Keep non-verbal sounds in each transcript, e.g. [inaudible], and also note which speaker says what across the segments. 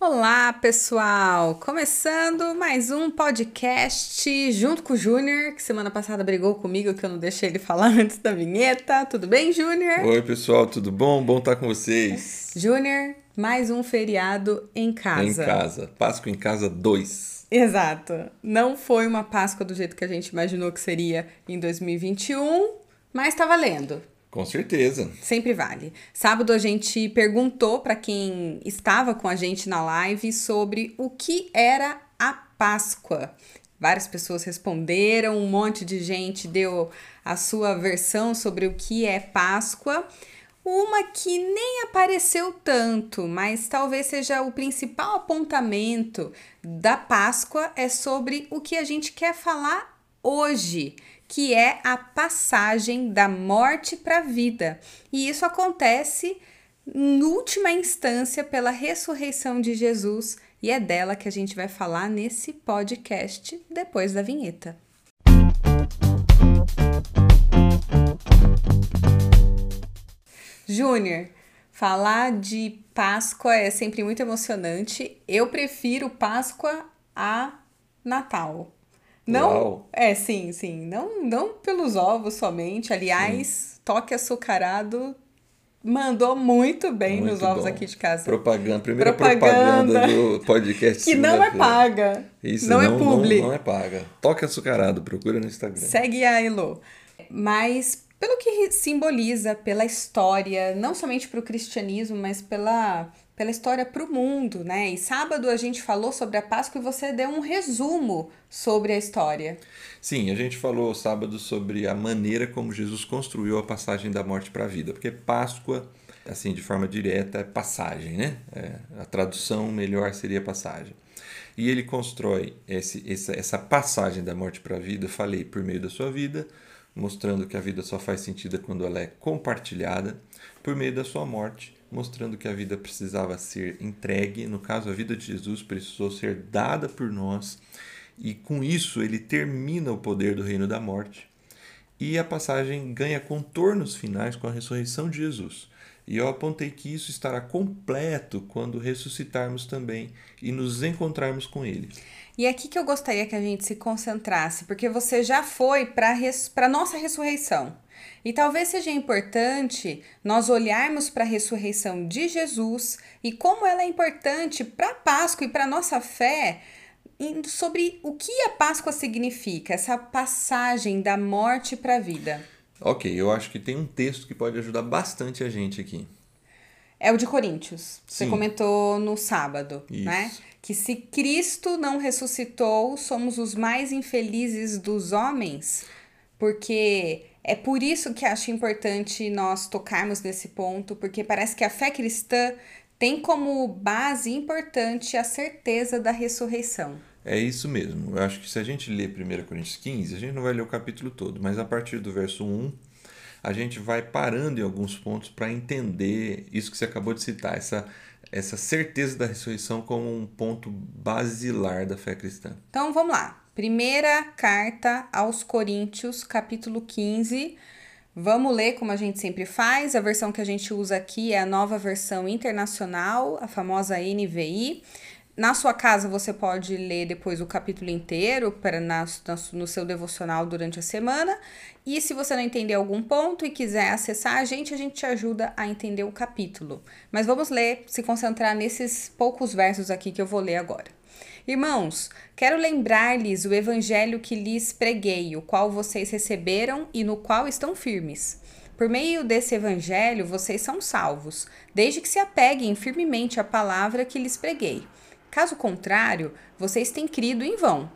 Speaker 1: Olá, pessoal! Começando mais um podcast junto com o Júnior, que semana passada brigou comigo que eu não deixei ele [laughs] falar antes da vinheta. Tudo bem, Júnior?
Speaker 2: Oi, pessoal, tudo bom? Bom estar com vocês.
Speaker 1: Júnior, mais um feriado em casa.
Speaker 2: Em casa. Páscoa em casa 2.
Speaker 1: Exato. Não foi uma Páscoa do jeito que a gente imaginou que seria em 2021, mas tá valendo.
Speaker 2: Com certeza.
Speaker 1: Sempre vale. Sábado a gente perguntou para quem estava com a gente na live sobre o que era a Páscoa. Várias pessoas responderam, um monte de gente deu a sua versão sobre o que é Páscoa. Uma que nem apareceu tanto, mas talvez seja o principal apontamento da Páscoa é sobre o que a gente quer falar hoje, que é a passagem da morte para a vida. E isso acontece em última instância pela ressurreição de Jesus, e é dela que a gente vai falar nesse podcast depois da vinheta. Júnior, falar de Páscoa é sempre muito emocionante. Eu prefiro Páscoa a Natal. Não,
Speaker 2: Uau.
Speaker 1: é sim, sim. Não, não pelos ovos somente. Aliás, sim. toque açucarado mandou muito bem muito nos ovos bom. aqui de casa.
Speaker 2: Propaganda, primeira propaganda, propaganda do podcast.
Speaker 1: que não é paga.
Speaker 2: Isso
Speaker 1: não,
Speaker 2: não
Speaker 1: é publi.
Speaker 2: Não, não é paga. Toque açucarado, procura no Instagram.
Speaker 1: Segue a Elo. Mas pelo que simboliza, pela história, não somente para o cristianismo, mas pela pela história para o mundo, né? E sábado a gente falou sobre a Páscoa e você deu um resumo sobre a história.
Speaker 2: Sim, a gente falou sábado sobre a maneira como Jesus construiu a passagem da morte para a vida, porque Páscoa, assim, de forma direta, é passagem, né? É, a tradução melhor seria passagem. E ele constrói esse, essa, essa passagem da morte para a vida, falei, por meio da sua vida, mostrando que a vida só faz sentido quando ela é compartilhada, por meio da sua morte, mostrando que a vida precisava ser entregue, no caso, a vida de Jesus precisou ser dada por nós, e com isso ele termina o poder do reino da morte. E a passagem ganha contornos finais com a ressurreição de Jesus. E eu apontei que isso estará completo quando ressuscitarmos também e nos encontrarmos com Ele.
Speaker 1: E é aqui que eu gostaria que a gente se concentrasse, porque você já foi para a nossa ressurreição. E talvez seja importante nós olharmos para a ressurreição de Jesus e como ela é importante para a Páscoa e para a nossa fé sobre o que a Páscoa significa, essa passagem da morte para a vida.
Speaker 2: Ok, eu acho que tem um texto que pode ajudar bastante a gente aqui.
Speaker 1: É o de Coríntios. Você
Speaker 2: Sim.
Speaker 1: comentou no sábado,
Speaker 2: Isso.
Speaker 1: né? Que se Cristo não ressuscitou, somos os mais infelizes dos homens, porque é por isso que acho importante nós tocarmos nesse ponto, porque parece que a fé cristã tem como base importante a certeza da ressurreição.
Speaker 2: É isso mesmo. Eu acho que se a gente ler 1 Coríntios 15, a gente não vai ler o capítulo todo, mas a partir do verso 1, a gente vai parando em alguns pontos para entender isso que você acabou de citar, essa, essa certeza da ressurreição como um ponto basilar da fé cristã.
Speaker 1: Então vamos lá. Primeira carta aos Coríntios, capítulo 15. Vamos ler como a gente sempre faz. A versão que a gente usa aqui é a nova versão internacional, a famosa NVI. Na sua casa você pode ler depois o capítulo inteiro para no seu devocional durante a semana. E se você não entender algum ponto e quiser acessar a gente, a gente te ajuda a entender o capítulo. Mas vamos ler, se concentrar nesses poucos versos aqui que eu vou ler agora. Irmãos, quero lembrar-lhes o evangelho que lhes preguei, o qual vocês receberam e no qual estão firmes. Por meio desse evangelho vocês são salvos, desde que se apeguem firmemente à palavra que lhes preguei. Caso contrário, vocês têm crido em vão.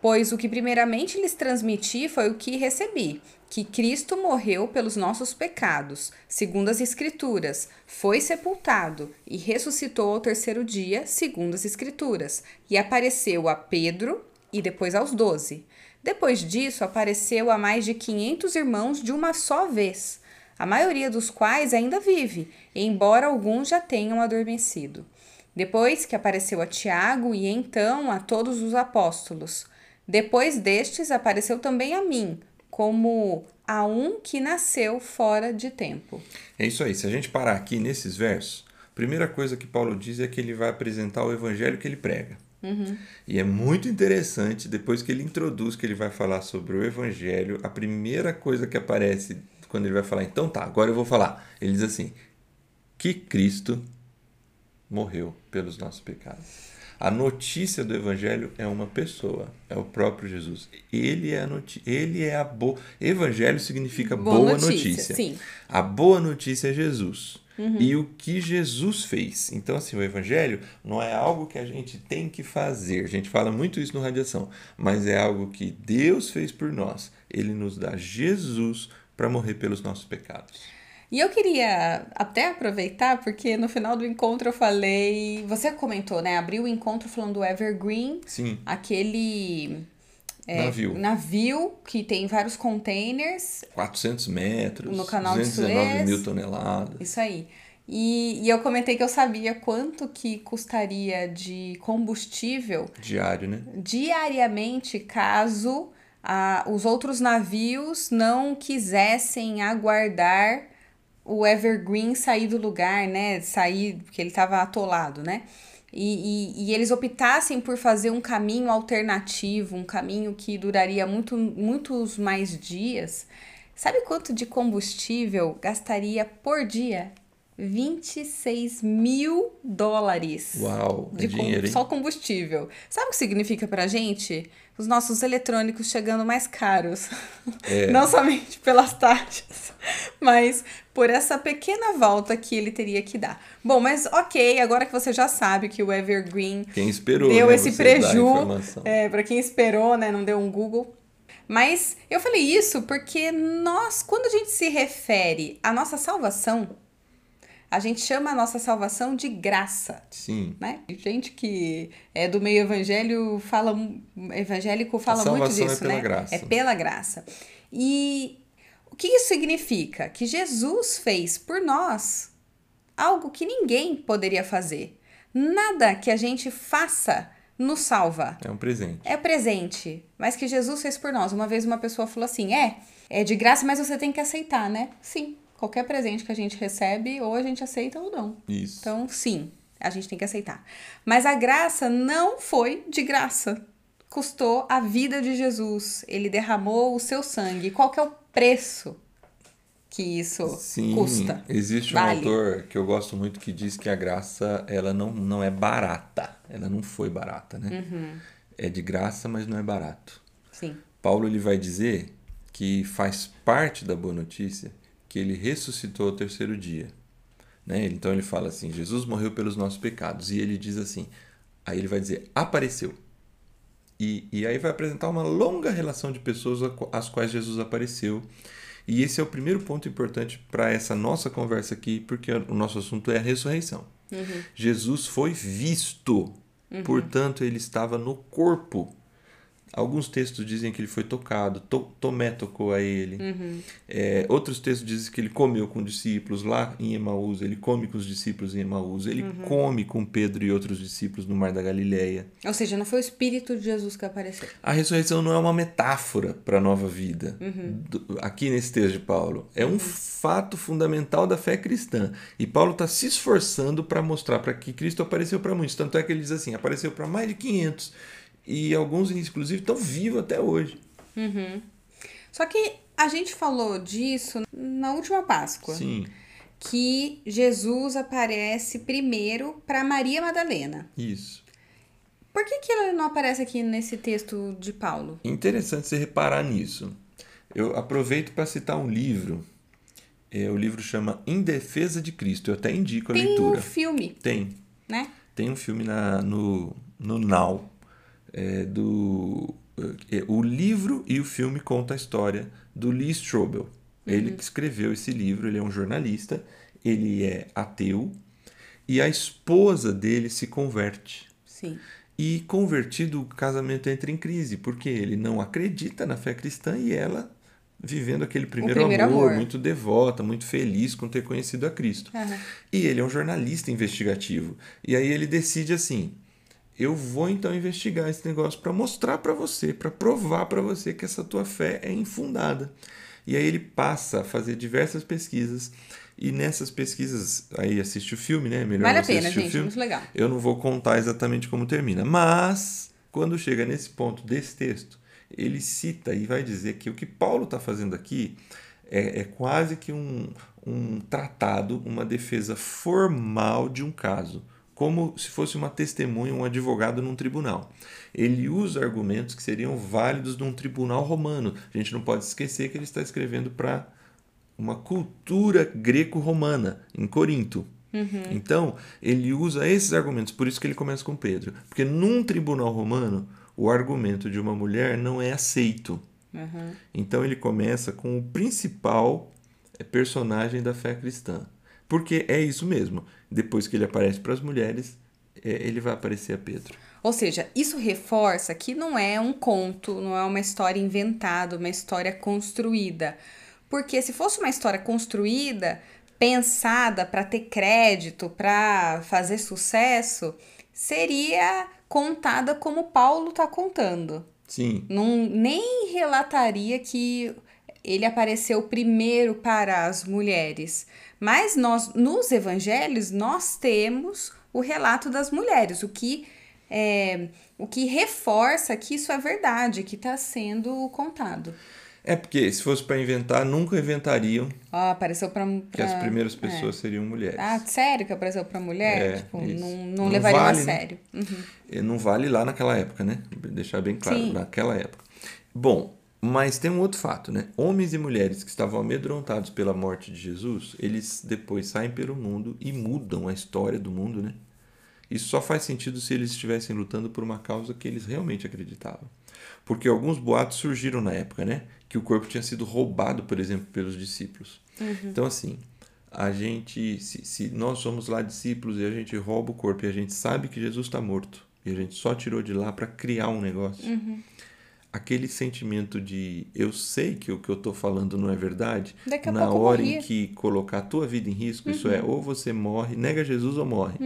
Speaker 1: Pois o que primeiramente lhes transmiti foi o que recebi: que Cristo morreu pelos nossos pecados, segundo as Escrituras, foi sepultado e ressuscitou ao terceiro dia, segundo as Escrituras, e apareceu a Pedro e depois aos doze. Depois disso, apareceu a mais de quinhentos irmãos de uma só vez, a maioria dos quais ainda vive, embora alguns já tenham adormecido. Depois que apareceu a Tiago e então a todos os apóstolos. Depois destes, apareceu também a mim, como a um que nasceu fora de tempo.
Speaker 2: É isso aí. Se a gente parar aqui nesses versos, primeira coisa que Paulo diz é que ele vai apresentar o evangelho que ele prega. E é muito interessante, depois que ele introduz que ele vai falar sobre o evangelho, a primeira coisa que aparece quando ele vai falar, então tá, agora eu vou falar. Ele diz assim: que Cristo morreu pelos nossos pecados. A notícia do evangelho é uma pessoa, é o próprio Jesus. Ele é a notícia, ele é a boa. Evangelho significa boa,
Speaker 1: Boa
Speaker 2: notícia.
Speaker 1: notícia, sim.
Speaker 2: A boa notícia é Jesus. E o que Jesus fez. Então, assim, o evangelho não é algo que a gente tem que fazer. A gente fala muito isso no Radiação, mas é algo que Deus fez por nós. Ele nos dá Jesus para morrer pelos nossos pecados.
Speaker 1: E eu queria até aproveitar, porque no final do encontro eu falei. Você comentou, né? Abriu o encontro falando do Evergreen,
Speaker 2: Sim,
Speaker 1: aquele é,
Speaker 2: navio.
Speaker 1: navio que tem vários containers.
Speaker 2: 400 metros,
Speaker 1: No canal de
Speaker 2: 219
Speaker 1: Suez.
Speaker 2: mil toneladas.
Speaker 1: Isso aí. E, e eu comentei que eu sabia quanto que custaria de combustível
Speaker 2: Diário, né?
Speaker 1: diariamente caso ah, os outros navios não quisessem aguardar o Evergreen sair do lugar, né? Sair, porque ele estava atolado, né? E, e, e eles optassem por fazer um caminho alternativo, um caminho que duraria muito, muitos mais dias. Sabe quanto de combustível gastaria por dia? 26 mil dólares
Speaker 2: Uau, é
Speaker 1: de com-
Speaker 2: dinheiro, hein?
Speaker 1: só combustível. Sabe o que significa pra gente? Os nossos eletrônicos chegando mais caros.
Speaker 2: É. [laughs]
Speaker 1: Não somente pelas taxas, mas por essa pequena volta que ele teria que dar. Bom, mas ok, agora que você já sabe que o Evergreen
Speaker 2: Quem esperou,
Speaker 1: deu
Speaker 2: né,
Speaker 1: esse preju, é, para quem esperou, né, não deu um Google. Mas eu falei isso porque nós, quando a gente se refere à nossa salvação, a gente chama a nossa salvação de graça
Speaker 2: Sim.
Speaker 1: né? Gente que é do meio evangelho fala evangélico fala muito
Speaker 2: é
Speaker 1: disso,
Speaker 2: pela
Speaker 1: né?
Speaker 2: graça.
Speaker 1: É pela graça. E o que isso significa? Que Jesus fez por nós algo que ninguém poderia fazer. Nada que a gente faça nos salva.
Speaker 2: É um presente.
Speaker 1: É presente, mas que Jesus fez por nós. Uma vez uma pessoa falou assim: é, é de graça, mas você tem que aceitar, né? Sim. Qualquer presente que a gente recebe, ou a gente aceita ou não.
Speaker 2: Isso.
Speaker 1: Então, sim, a gente tem que aceitar. Mas a graça não foi de graça. Custou a vida de Jesus. Ele derramou o seu sangue. Qual que é o preço que isso
Speaker 2: Sim,
Speaker 1: custa?
Speaker 2: existe um
Speaker 1: Vale.
Speaker 2: autor que eu gosto muito que diz que a graça ela não, não é barata. Ela não foi barata, né?
Speaker 1: Uhum.
Speaker 2: É de graça, mas não é barato.
Speaker 1: Sim.
Speaker 2: Paulo ele vai dizer que faz parte da boa notícia que ele ressuscitou ao terceiro dia. Né? Então ele fala assim: Jesus morreu pelos nossos pecados. E ele diz assim: aí ele vai dizer, apareceu. E, e aí vai apresentar uma longa relação de pessoas às quais Jesus apareceu. E esse é o primeiro ponto importante para essa nossa conversa aqui, porque o nosso assunto é a ressurreição. Jesus foi visto, portanto, ele estava no corpo. Alguns textos dizem que ele foi tocado, To- Tomé tocou a ele. É, outros textos dizem que ele comeu com discípulos lá em Emaús, ele come com os discípulos em Emaús, ele come com Pedro e outros discípulos no Mar da Galileia.
Speaker 1: Ou seja, não foi o Espírito de Jesus que apareceu.
Speaker 2: A ressurreição não é uma metáfora para a nova vida, do- aqui nesse texto de Paulo. É um fato fundamental da fé cristã. E Paulo está se esforçando para mostrar para que Cristo apareceu para muitos. Tanto é que ele diz assim: apareceu para mais de 500. E alguns, inclusive, estão vivos até hoje.
Speaker 1: Só que a gente falou disso na última Páscoa.
Speaker 2: Sim,
Speaker 1: Que Jesus aparece primeiro para Maria Madalena.
Speaker 2: isso.
Speaker 1: Por que, que ela não aparece aqui nesse texto de Paulo?
Speaker 2: Interessante você reparar nisso. Eu aproveito para citar um livro. É, o livro chama Em Defesa de Cristo. Eu até indico a
Speaker 1: Tem
Speaker 2: leitura.
Speaker 1: um filme,
Speaker 2: Tem.
Speaker 1: né?
Speaker 2: Tem um filme na, no, no Now. É, do, é, o livro e o filme conta a história do Lee Strobel. Ele que escreveu esse livro, ele é um jornalista, ele é ateu, e a esposa dele se converte.
Speaker 1: Sim.
Speaker 2: E convertido, o casamento entra em crise, porque ele não acredita na fé cristã e ela vivendo aquele primeiro,
Speaker 1: primeiro
Speaker 2: amor,
Speaker 1: amor.
Speaker 2: muito devota, muito feliz com ter conhecido a Cristo.
Speaker 1: Aham.
Speaker 2: E ele é um jornalista investigativo. E aí ele decide assim: eu vou então investigar esse negócio para mostrar para você, para provar para você que essa tua fé é infundada. E aí ele passa a fazer diversas pesquisas E nessas pesquisas, aí assiste o filme, né? Melhor
Speaker 1: Vale a pena, gente,
Speaker 2: filme.
Speaker 1: muito legal.
Speaker 2: Eu não vou contar exatamente como termina, mas quando chega nesse ponto desse texto, ele cita e vai dizer que o que Paulo está fazendo aqui é, é quase que um, um tratado, uma defesa formal de um caso, como se fosse uma testemunha, um advogado num tribunal. Ele usa argumentos que seriam válidos num tribunal romano. A gente não pode esquecer que ele está escrevendo para uma cultura greco-romana, em Corinto. Então, ele usa esses argumentos, por isso que ele começa com Pedro. Porque num tribunal romano, o argumento de uma mulher não é aceito.
Speaker 1: Uhum.
Speaker 2: Então, ele começa com o principal eh, personagem da fé cristã. Porque é isso mesmo. Depois que ele aparece para as mulheres, eh, ele vai aparecer a Pedro.
Speaker 1: Ou seja, isso reforça que não é um conto, não é uma história inventada, uma história construída. Porque se fosse uma história construída, pensada para ter crédito, para fazer sucesso, seria contada como Paulo está contando.
Speaker 2: Sim,
Speaker 1: Não, nem relataria que ele apareceu primeiro para as mulheres. Mas nós, nos evangelhos, nós temos o relato das mulheres, o que é, o que reforça que isso é verdade, que está sendo contado.
Speaker 2: É porque se fosse para inventar, nunca inventariam
Speaker 1: Ó, apareceu para
Speaker 2: que as primeiras pessoas seriam mulheres.
Speaker 1: Ah, sério que apareceu para mulher?
Speaker 2: É,
Speaker 1: tipo, não, não,
Speaker 2: Não
Speaker 1: levaria
Speaker 2: vale,
Speaker 1: a
Speaker 2: né?
Speaker 1: sério. Uhum.
Speaker 2: Não vale lá naquela época, né? Deixar bem claro,
Speaker 1: Sim.
Speaker 2: naquela época. Bom, mas tem um outro fato, né? Homens e mulheres que estavam amedrontados pela morte de Jesus, eles depois saem pelo mundo e mudam a história do mundo, né? Isso só faz sentido se eles estivessem lutando por uma causa que eles realmente acreditavam. Porque alguns boatos surgiram na época, né? Que o corpo tinha sido roubado, por exemplo, pelos discípulos. Então, assim, a gente, se, se nós somos lá discípulos e a gente rouba o corpo e a gente sabe que Jesus está morto e a gente só tirou de lá para criar um negócio, aquele sentimento de eu sei que o que eu estou falando não é verdade,
Speaker 1: Daqui
Speaker 2: na hora em que colocar a tua vida em risco, isso é, ou você morre, nega Jesus ou morre.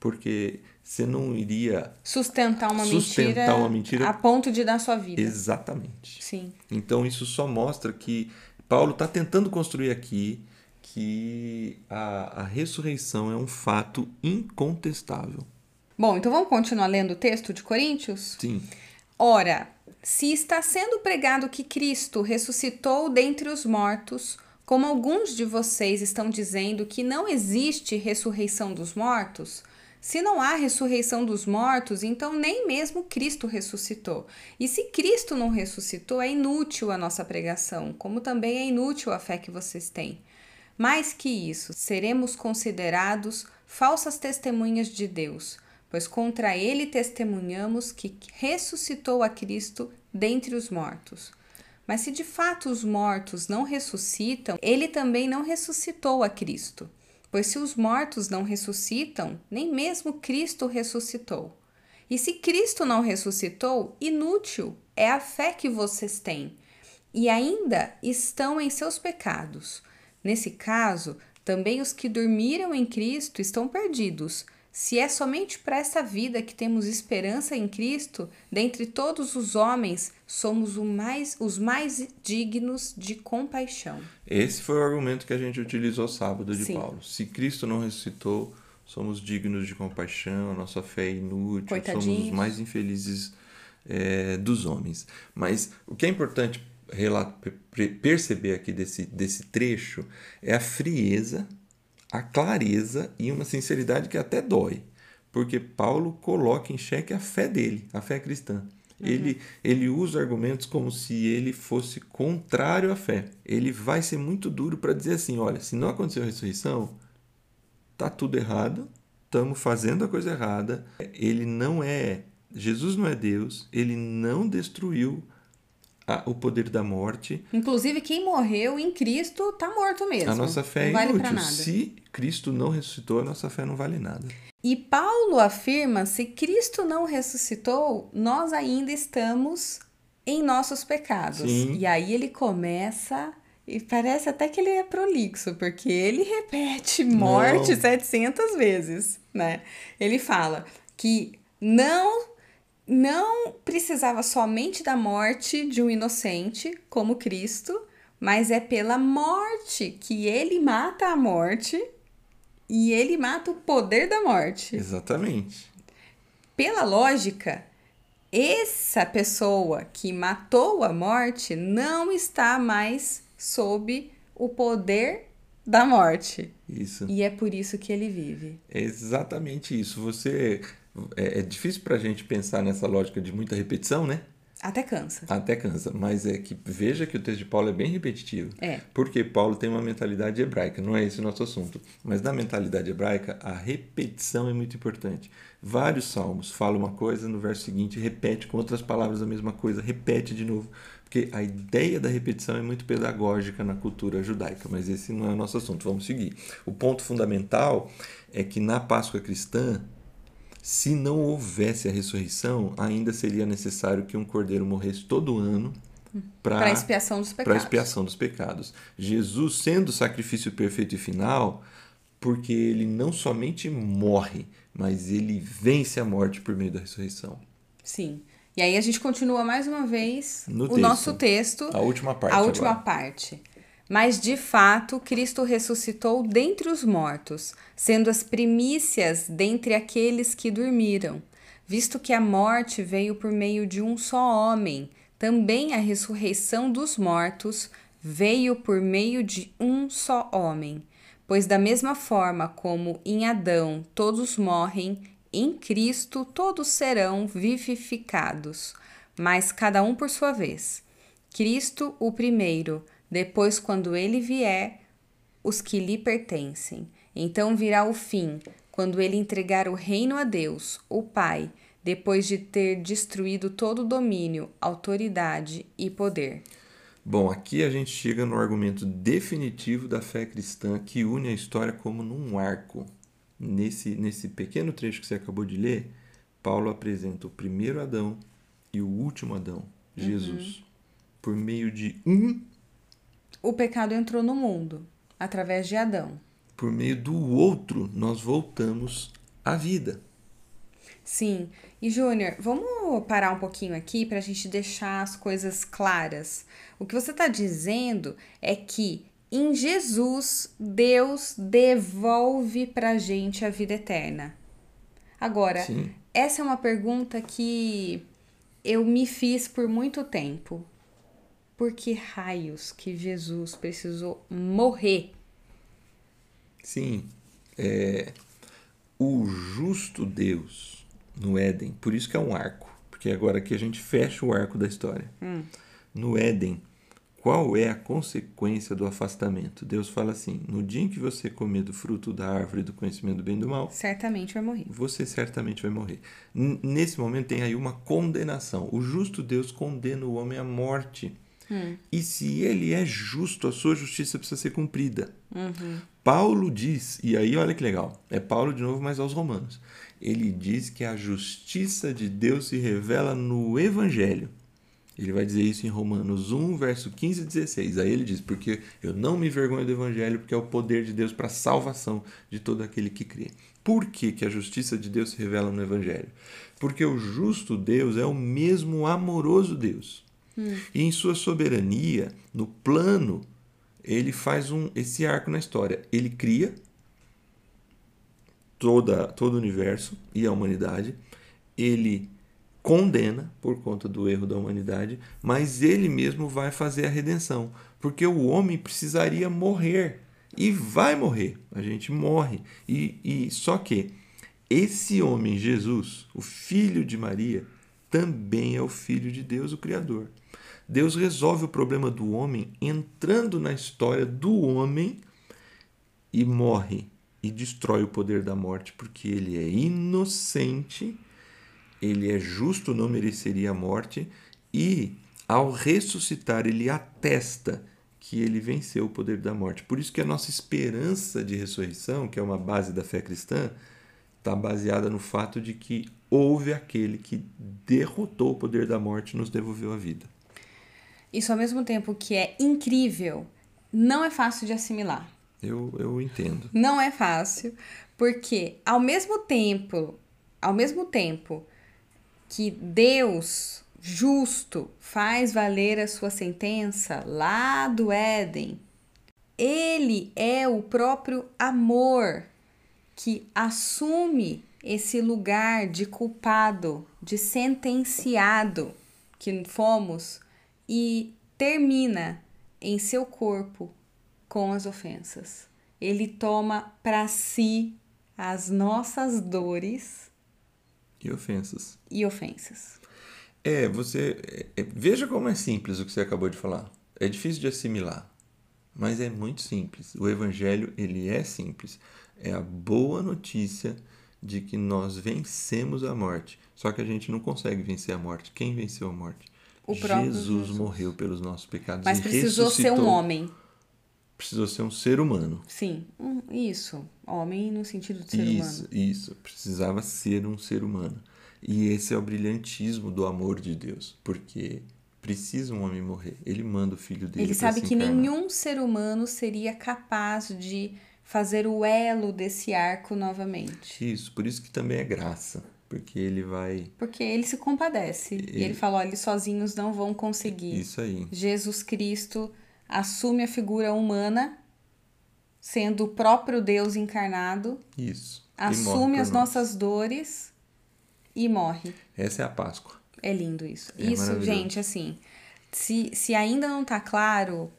Speaker 2: Porque você não iria
Speaker 1: Sustentar uma
Speaker 2: Sustentar
Speaker 1: mentira
Speaker 2: uma mentira-
Speaker 1: a ponto de dar sua vida.
Speaker 2: exatamente.
Speaker 1: Sim.
Speaker 2: Então isso só mostra que Paulo está tentando construir aqui que a, a ressurreição é um fato incontestável.
Speaker 1: Bom, então vamos continuar lendo o texto de Coríntios?
Speaker 2: Sim,
Speaker 1: Ora, se está sendo pregado que Cristo ressuscitou dentre os mortos, como alguns de vocês estão dizendo que não existe ressurreição dos mortos, se não há ressurreição dos mortos, então nem mesmo Cristo ressuscitou. E se Cristo não ressuscitou, é inútil a nossa pregação, como também é inútil a fé que vocês têm. Mais que isso, seremos considerados falsas testemunhas de Deus, pois contra ele testemunhamos que ressuscitou a Cristo dentre os mortos. Mas se de fato os mortos não ressuscitam, ele também não ressuscitou a Cristo. Pois se os mortos não ressuscitam, nem mesmo Cristo ressuscitou. E se Cristo não ressuscitou, inútil é a fé que vocês têm, e ainda estão em seus pecados. Nesse caso, também os que dormiram em Cristo estão perdidos. Se é somente para essa vida que temos esperança em Cristo, dentre todos os homens, somos mais, os mais dignos de compaixão.
Speaker 2: esse foi o argumento que a gente utilizou sábado de
Speaker 1: Sim.
Speaker 2: Paulo. Se Cristo não ressuscitou, somos dignos de compaixão, a nossa fé é inútil, somos os mais infelizes é, dos homens. Mas o que é importante rela- per- perceber aqui desse, desse trecho é a frieza, a clareza e uma sinceridade que até dói. Porque Paulo coloca em xeque a fé dele, a fé cristã. Ele, ele usa argumentos como se ele fosse contrário à fé. Ele vai ser muito duro para dizer assim: olha, se não aconteceu a ressurreição, tá tudo errado, estamos fazendo a coisa errada. Ele não é, Jesus não é Deus, ele não destruiu a- o poder da morte.
Speaker 1: Inclusive, quem morreu em Cristo está morto mesmo.
Speaker 2: A nossa fé
Speaker 1: não
Speaker 2: é
Speaker 1: vale
Speaker 2: inútil.
Speaker 1: nada.
Speaker 2: Se Cristo não ressuscitou, a nossa fé não vale nada.
Speaker 1: E Paulo afirma: se Cristo não ressuscitou, nós ainda estamos em nossos pecados.
Speaker 2: Sim.
Speaker 1: E aí ele começa. E parece até que ele é prolixo, porque ele repete morte
Speaker 2: Não.
Speaker 1: 700 vezes, né? Ele fala que não não precisava somente da morte de um inocente como Cristo mas é pela morte que ele mata a morte e ele mata o poder da morte.
Speaker 2: Exatamente.
Speaker 1: Pela lógica, essa pessoa que matou a morte não está mais sob o poder da morte.
Speaker 2: Isso.
Speaker 1: E é por isso que ele vive.
Speaker 2: É exatamente isso. Você é, é difícil para a gente pensar nessa lógica de muita repetição, né?
Speaker 1: Até cansa.
Speaker 2: Até cansa, mas é que veja que o texto de Paulo é bem repetitivo.
Speaker 1: É.
Speaker 2: Porque Paulo tem uma mentalidade hebraica, não é esse o nosso assunto. Mas na mentalidade hebraica, a repetição é muito importante. Vários salmos falam uma coisa, no verso seguinte repete com outras palavras a mesma coisa, repete de novo. Porque a ideia da repetição é muito pedagógica na cultura judaica, mas esse não é o nosso assunto, vamos seguir. O ponto fundamental é que na Páscoa cristã, se não houvesse a ressurreição, ainda seria necessário que um cordeiro morresse todo ano
Speaker 1: para expiação dos pecados.
Speaker 2: Para expiação dos pecados. Jesus sendo o sacrifício perfeito e final, porque ele não somente morre, mas ele vence a morte por meio da ressurreição.
Speaker 1: Sim. E aí a gente continua mais uma vez
Speaker 2: No
Speaker 1: o
Speaker 2: texto.
Speaker 1: nosso texto.
Speaker 2: A última parte.
Speaker 1: a última
Speaker 2: agora.
Speaker 1: parte. Mas de fato, Cristo ressuscitou dentre os mortos, sendo as primícias dentre aqueles que dormiram. Visto que a morte veio por meio de um só homem, também a ressurreição dos mortos veio por meio de um só homem. Pois, da mesma forma como em Adão todos morrem, em Cristo todos serão vivificados, mas cada um por sua vez. Cristo o primeiro, depois, quando ele vier, os que lhe pertencem. Então virá o fim, quando ele entregar o reino a Deus, o Pai, depois de ter destruído todo domínio, autoridade e poder.
Speaker 2: Bom, aqui a gente chega no argumento definitivo da fé cristã que une a história como num arco. Nesse, nesse pequeno trecho que você acabou de ler, Paulo apresenta o primeiro Adão e o último Adão, Jesus, por meio de um,
Speaker 1: O pecado entrou no mundo através de Adão.
Speaker 2: por meio do outro, nós voltamos à vida.
Speaker 1: Sim. E Júnior, vamos parar um pouquinho aqui para a gente deixar as coisas claras. O que você está dizendo é que em Jesus Deus devolve para a gente a vida eterna. Agora,
Speaker 2: Sim.
Speaker 1: essa é uma pergunta que eu me fiz por muito tempo. Por que raios que Jesus precisou morrer?
Speaker 2: Sim, é, o justo Deus no Éden, por isso que é um arco, porque agora aqui a gente fecha o arco da história. No Éden, qual é a consequência do afastamento? Deus fala assim: no dia em que você comer do fruto da árvore do conhecimento do bem e do mal,
Speaker 1: Certamente vai morrer.
Speaker 2: você certamente vai morrer. N- Nesse momento tem aí uma condenação. O justo Deus condena o homem à morte. E se ele é justo, a sua justiça precisa ser cumprida. Paulo diz, e aí olha que legal, é Paulo de novo, mas aos romanos. Ele diz que a justiça de Deus se revela no Evangelho. Ele vai dizer isso em Romanos 1, verso 15 e 16. Aí ele diz: Porque eu não me envergonho do Evangelho, porque é o poder de Deus para a salvação de todo aquele que crê. Por que, que a justiça de Deus se revela no Evangelho? Porque o justo Deus é o mesmo amoroso Deus. E em sua soberania, no plano, ele faz um, esse arco na história. Ele cria toda, todo o universo e a humanidade. Ele condena por conta do erro da humanidade, mas ele mesmo vai fazer a redenção, porque o homem precisaria morrer e vai morrer. A gente morre e, e só que esse homem Jesus, o filho de Maria, também é o filho de Deus, o Criador. Deus resolve o problema do homem entrando na história do homem e morre e destrói o poder da morte, porque ele é inocente, ele é justo, não mereceria a morte, e ao ressuscitar, ele atesta que ele venceu o poder da morte. Por isso que a nossa esperança de ressurreição, que é uma base da fé cristã, está baseada no fato de que houve aquele que derrotou o poder da morte e nos devolveu a vida.
Speaker 1: Isso ao mesmo tempo que é incrível, não é fácil de assimilar.
Speaker 2: Eu, eu entendo.
Speaker 1: Não é fácil, porque ao mesmo tempo, ao mesmo tempo que Deus justo faz valer a sua sentença lá do Éden. Ele é o próprio amor que assume esse lugar de culpado, de sentenciado que fomos e termina em seu corpo com as ofensas. Ele toma para si as nossas dores
Speaker 2: e ofensas.
Speaker 1: E ofensas.
Speaker 2: É, você é, veja como é simples o que você acabou de falar. É difícil de assimilar, mas é muito simples. O evangelho, ele é simples. É a boa notícia de que nós vencemos a morte. Só que a gente não consegue vencer a morte. Quem venceu a morte?
Speaker 1: Jesus,
Speaker 2: Jesus morreu pelos nossos pecados.
Speaker 1: Mas precisou ser um homem.
Speaker 2: Precisou ser um ser humano.
Speaker 1: Sim, isso. Homem no sentido de ser
Speaker 2: isso,
Speaker 1: humano.
Speaker 2: Isso, isso. Precisava ser um ser humano. E esse é o brilhantismo do amor de Deus. Porque precisa um homem morrer. Ele manda o filho dele.
Speaker 1: Ele sabe que encarnar. nenhum ser humano seria capaz de fazer o elo desse arco novamente.
Speaker 2: Isso, por isso que também é graça. Porque ele vai.
Speaker 1: Porque ele se compadece. Ele... E ele fala: olha, eles sozinhos não vão conseguir.
Speaker 2: Isso aí.
Speaker 1: Jesus Cristo assume a figura humana, sendo o próprio Deus encarnado.
Speaker 2: Isso.
Speaker 1: Assume as nós. nossas dores e morre.
Speaker 2: Essa é a Páscoa.
Speaker 1: É lindo isso. É isso, gente, assim. Se, se ainda não tá claro,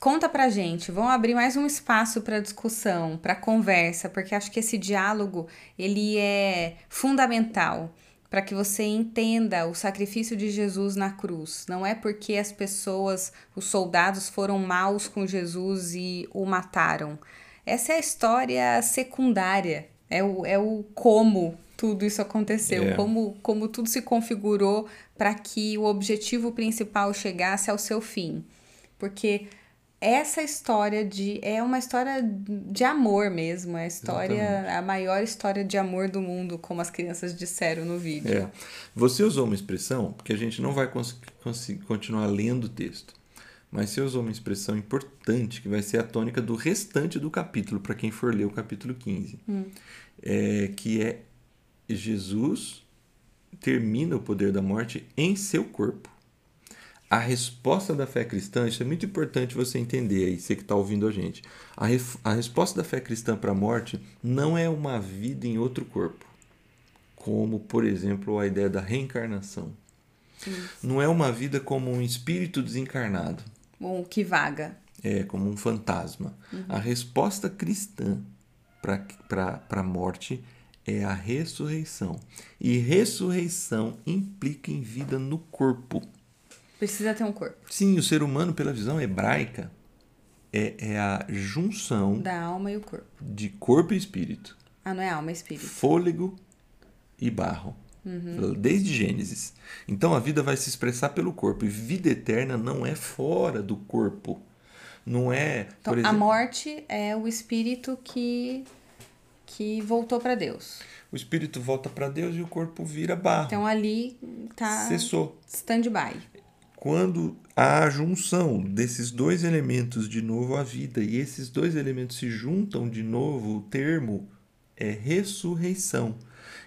Speaker 1: Conta pra gente, vamos abrir mais um espaço para discussão, para conversa, porque acho que esse diálogo ele é fundamental para que você entenda o sacrifício de Jesus na cruz. Não é porque as pessoas, os soldados foram maus com Jesus e o mataram. Essa é a história secundária, é o, é o como tudo isso aconteceu, é. como, como tudo se configurou para que o objetivo principal chegasse ao seu fim. Porque essa história de é uma história de amor mesmo, é a história Exatamente. a maior história de amor do mundo, como as crianças disseram no vídeo.
Speaker 2: É. Você usou uma expressão porque a gente não vai conseguir continuar lendo o texto. Mas você usou uma expressão importante que vai ser a tônica do restante do capítulo, para quem for ler o capítulo 15. Hum. É, que é Jesus termina o poder da morte em seu corpo a resposta da fé cristã, isso é muito importante você entender aí, você que está ouvindo a gente. A, a resposta da fé cristã para a morte não é uma vida em outro corpo, como, por exemplo, a ideia da reencarnação. Sim. Não é uma vida como um espírito desencarnado.
Speaker 1: Ou que vaga.
Speaker 2: É, como um fantasma. Uhum. A resposta cristã para a morte é a ressurreição. E ressurreição implica em vida no corpo.
Speaker 1: Precisa ter um corpo.
Speaker 2: Sim, o ser humano, pela visão hebraica, é, é a junção
Speaker 1: da alma e o corpo.
Speaker 2: De corpo e espírito.
Speaker 1: Ah, não é alma, é espírito.
Speaker 2: Fôlego e barro. Uhum. Desde Gênesis. Então a vida vai se expressar pelo corpo. E vida eterna não é fora do corpo. Não é.
Speaker 1: Então, exemplo, a morte é o espírito que, que voltou para Deus
Speaker 2: o espírito volta para Deus e o corpo vira barro.
Speaker 1: Então ali tá
Speaker 2: cessou.
Speaker 1: Stand-by
Speaker 2: quando há a junção desses dois elementos de novo à vida e esses dois elementos se juntam de novo, o termo é ressurreição.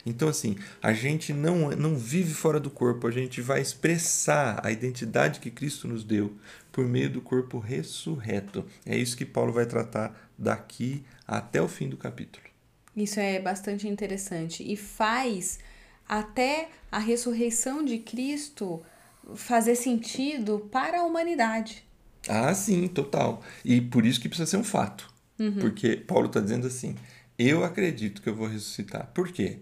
Speaker 2: Então, assim, a gente não, não vive fora do corpo, a gente vai expressar a identidade que Cristo nos deu por meio do corpo ressurreto. É isso que Paulo vai tratar daqui até o fim do capítulo.
Speaker 1: Isso é bastante interessante e faz até a ressurreição de Cristo fazer sentido para a humanidade.
Speaker 2: Ah, sim, total. E por isso que precisa ser um fato. Uhum. Porque Paulo está dizendo assim: eu acredito que eu vou ressuscitar. Por quê?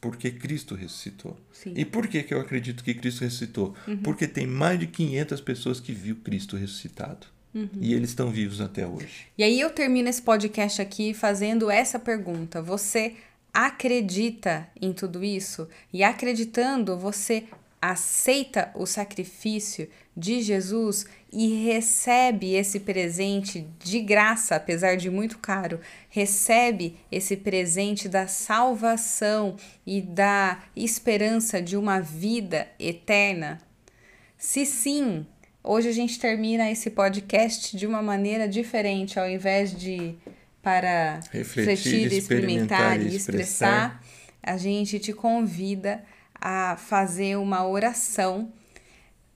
Speaker 2: Porque Cristo ressuscitou. Sim. E por que, que eu acredito que Cristo ressuscitou? Uhum. Porque tem mais de 500 pessoas que viu Cristo ressuscitado. Uhum. E eles estão vivos até hoje.
Speaker 1: E aí eu termino esse podcast aqui fazendo essa pergunta. Você acredita em tudo isso? E acreditando, você aceita o sacrifício de Jesus e recebe esse presente de graça, apesar de muito caro, recebe esse presente da salvação e da esperança de uma vida eterna? Se sim, hoje a gente termina esse podcast de uma maneira diferente, ao invés de para refletir, refletir experimentar e expressar, a gente te convida a fazer uma oração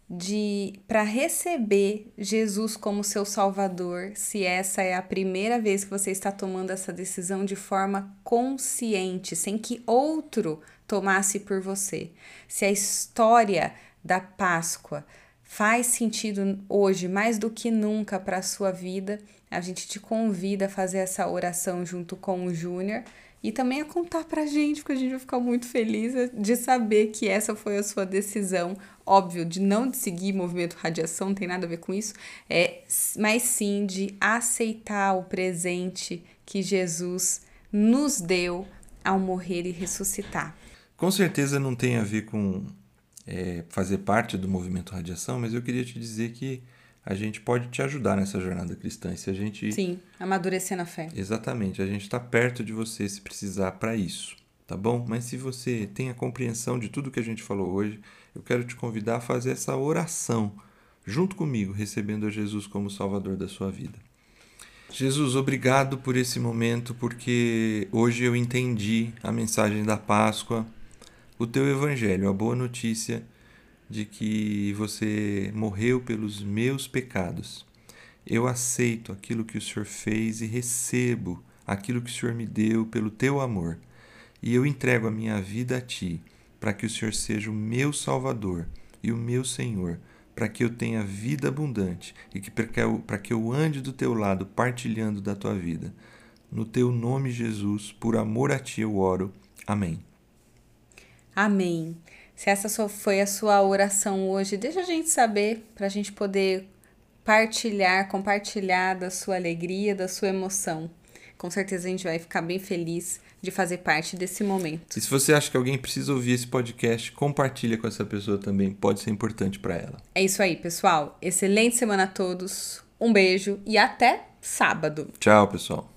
Speaker 1: de para receber Jesus como seu Salvador, se essa é a primeira vez que você está tomando essa decisão de forma consciente, sem que outro tomasse por você. Se a história da Páscoa faz sentido hoje mais do que nunca para a sua vida, a gente te convida a fazer essa oração junto com o Júnior e também a contar pra gente, porque a gente vai ficar muito feliz de saber que essa foi a sua decisão. Óbvio, de não seguir movimento radiação, não tem nada a ver com isso, é, mas sim de aceitar o presente que Jesus nos deu ao morrer e ressuscitar.
Speaker 2: Com certeza não tem a ver com é, fazer parte do movimento radiação, mas eu queria te dizer que a gente pode te ajudar nessa jornada cristã. E se a gente.
Speaker 1: Sim, amadurecer na fé.
Speaker 2: Exatamente, a gente está perto de você se precisar para isso, tá bom? Mas se você tem a compreensão de tudo que a gente falou hoje, eu quero te convidar a fazer essa oração junto comigo, recebendo a Jesus como Salvador da sua vida. Jesus, obrigado por esse momento, porque hoje eu entendi a mensagem da Páscoa, o teu Evangelho, a boa notícia de que você morreu pelos meus pecados. Eu aceito aquilo que o Senhor fez e recebo aquilo que o Senhor me deu pelo teu amor. E eu entrego a minha vida a ti, para que o Senhor seja o meu Salvador e o meu Senhor, para que eu tenha vida abundante e que para que eu, ande do teu lado partilhando da tua vida. No teu nome, Jesus, por amor a ti eu oro. Amém.
Speaker 1: Amém. Se essa foi a sua oração hoje, deixa a gente saber para a gente poder partilhar, compartilhar da sua alegria, da sua emoção. Com certeza a gente vai ficar bem feliz de fazer parte desse momento.
Speaker 2: E se você acha que alguém precisa ouvir esse podcast, compartilha com essa pessoa também, pode ser importante para ela.
Speaker 1: É isso aí, pessoal. Excelente semana a todos. Um beijo e até sábado.
Speaker 2: Tchau, pessoal.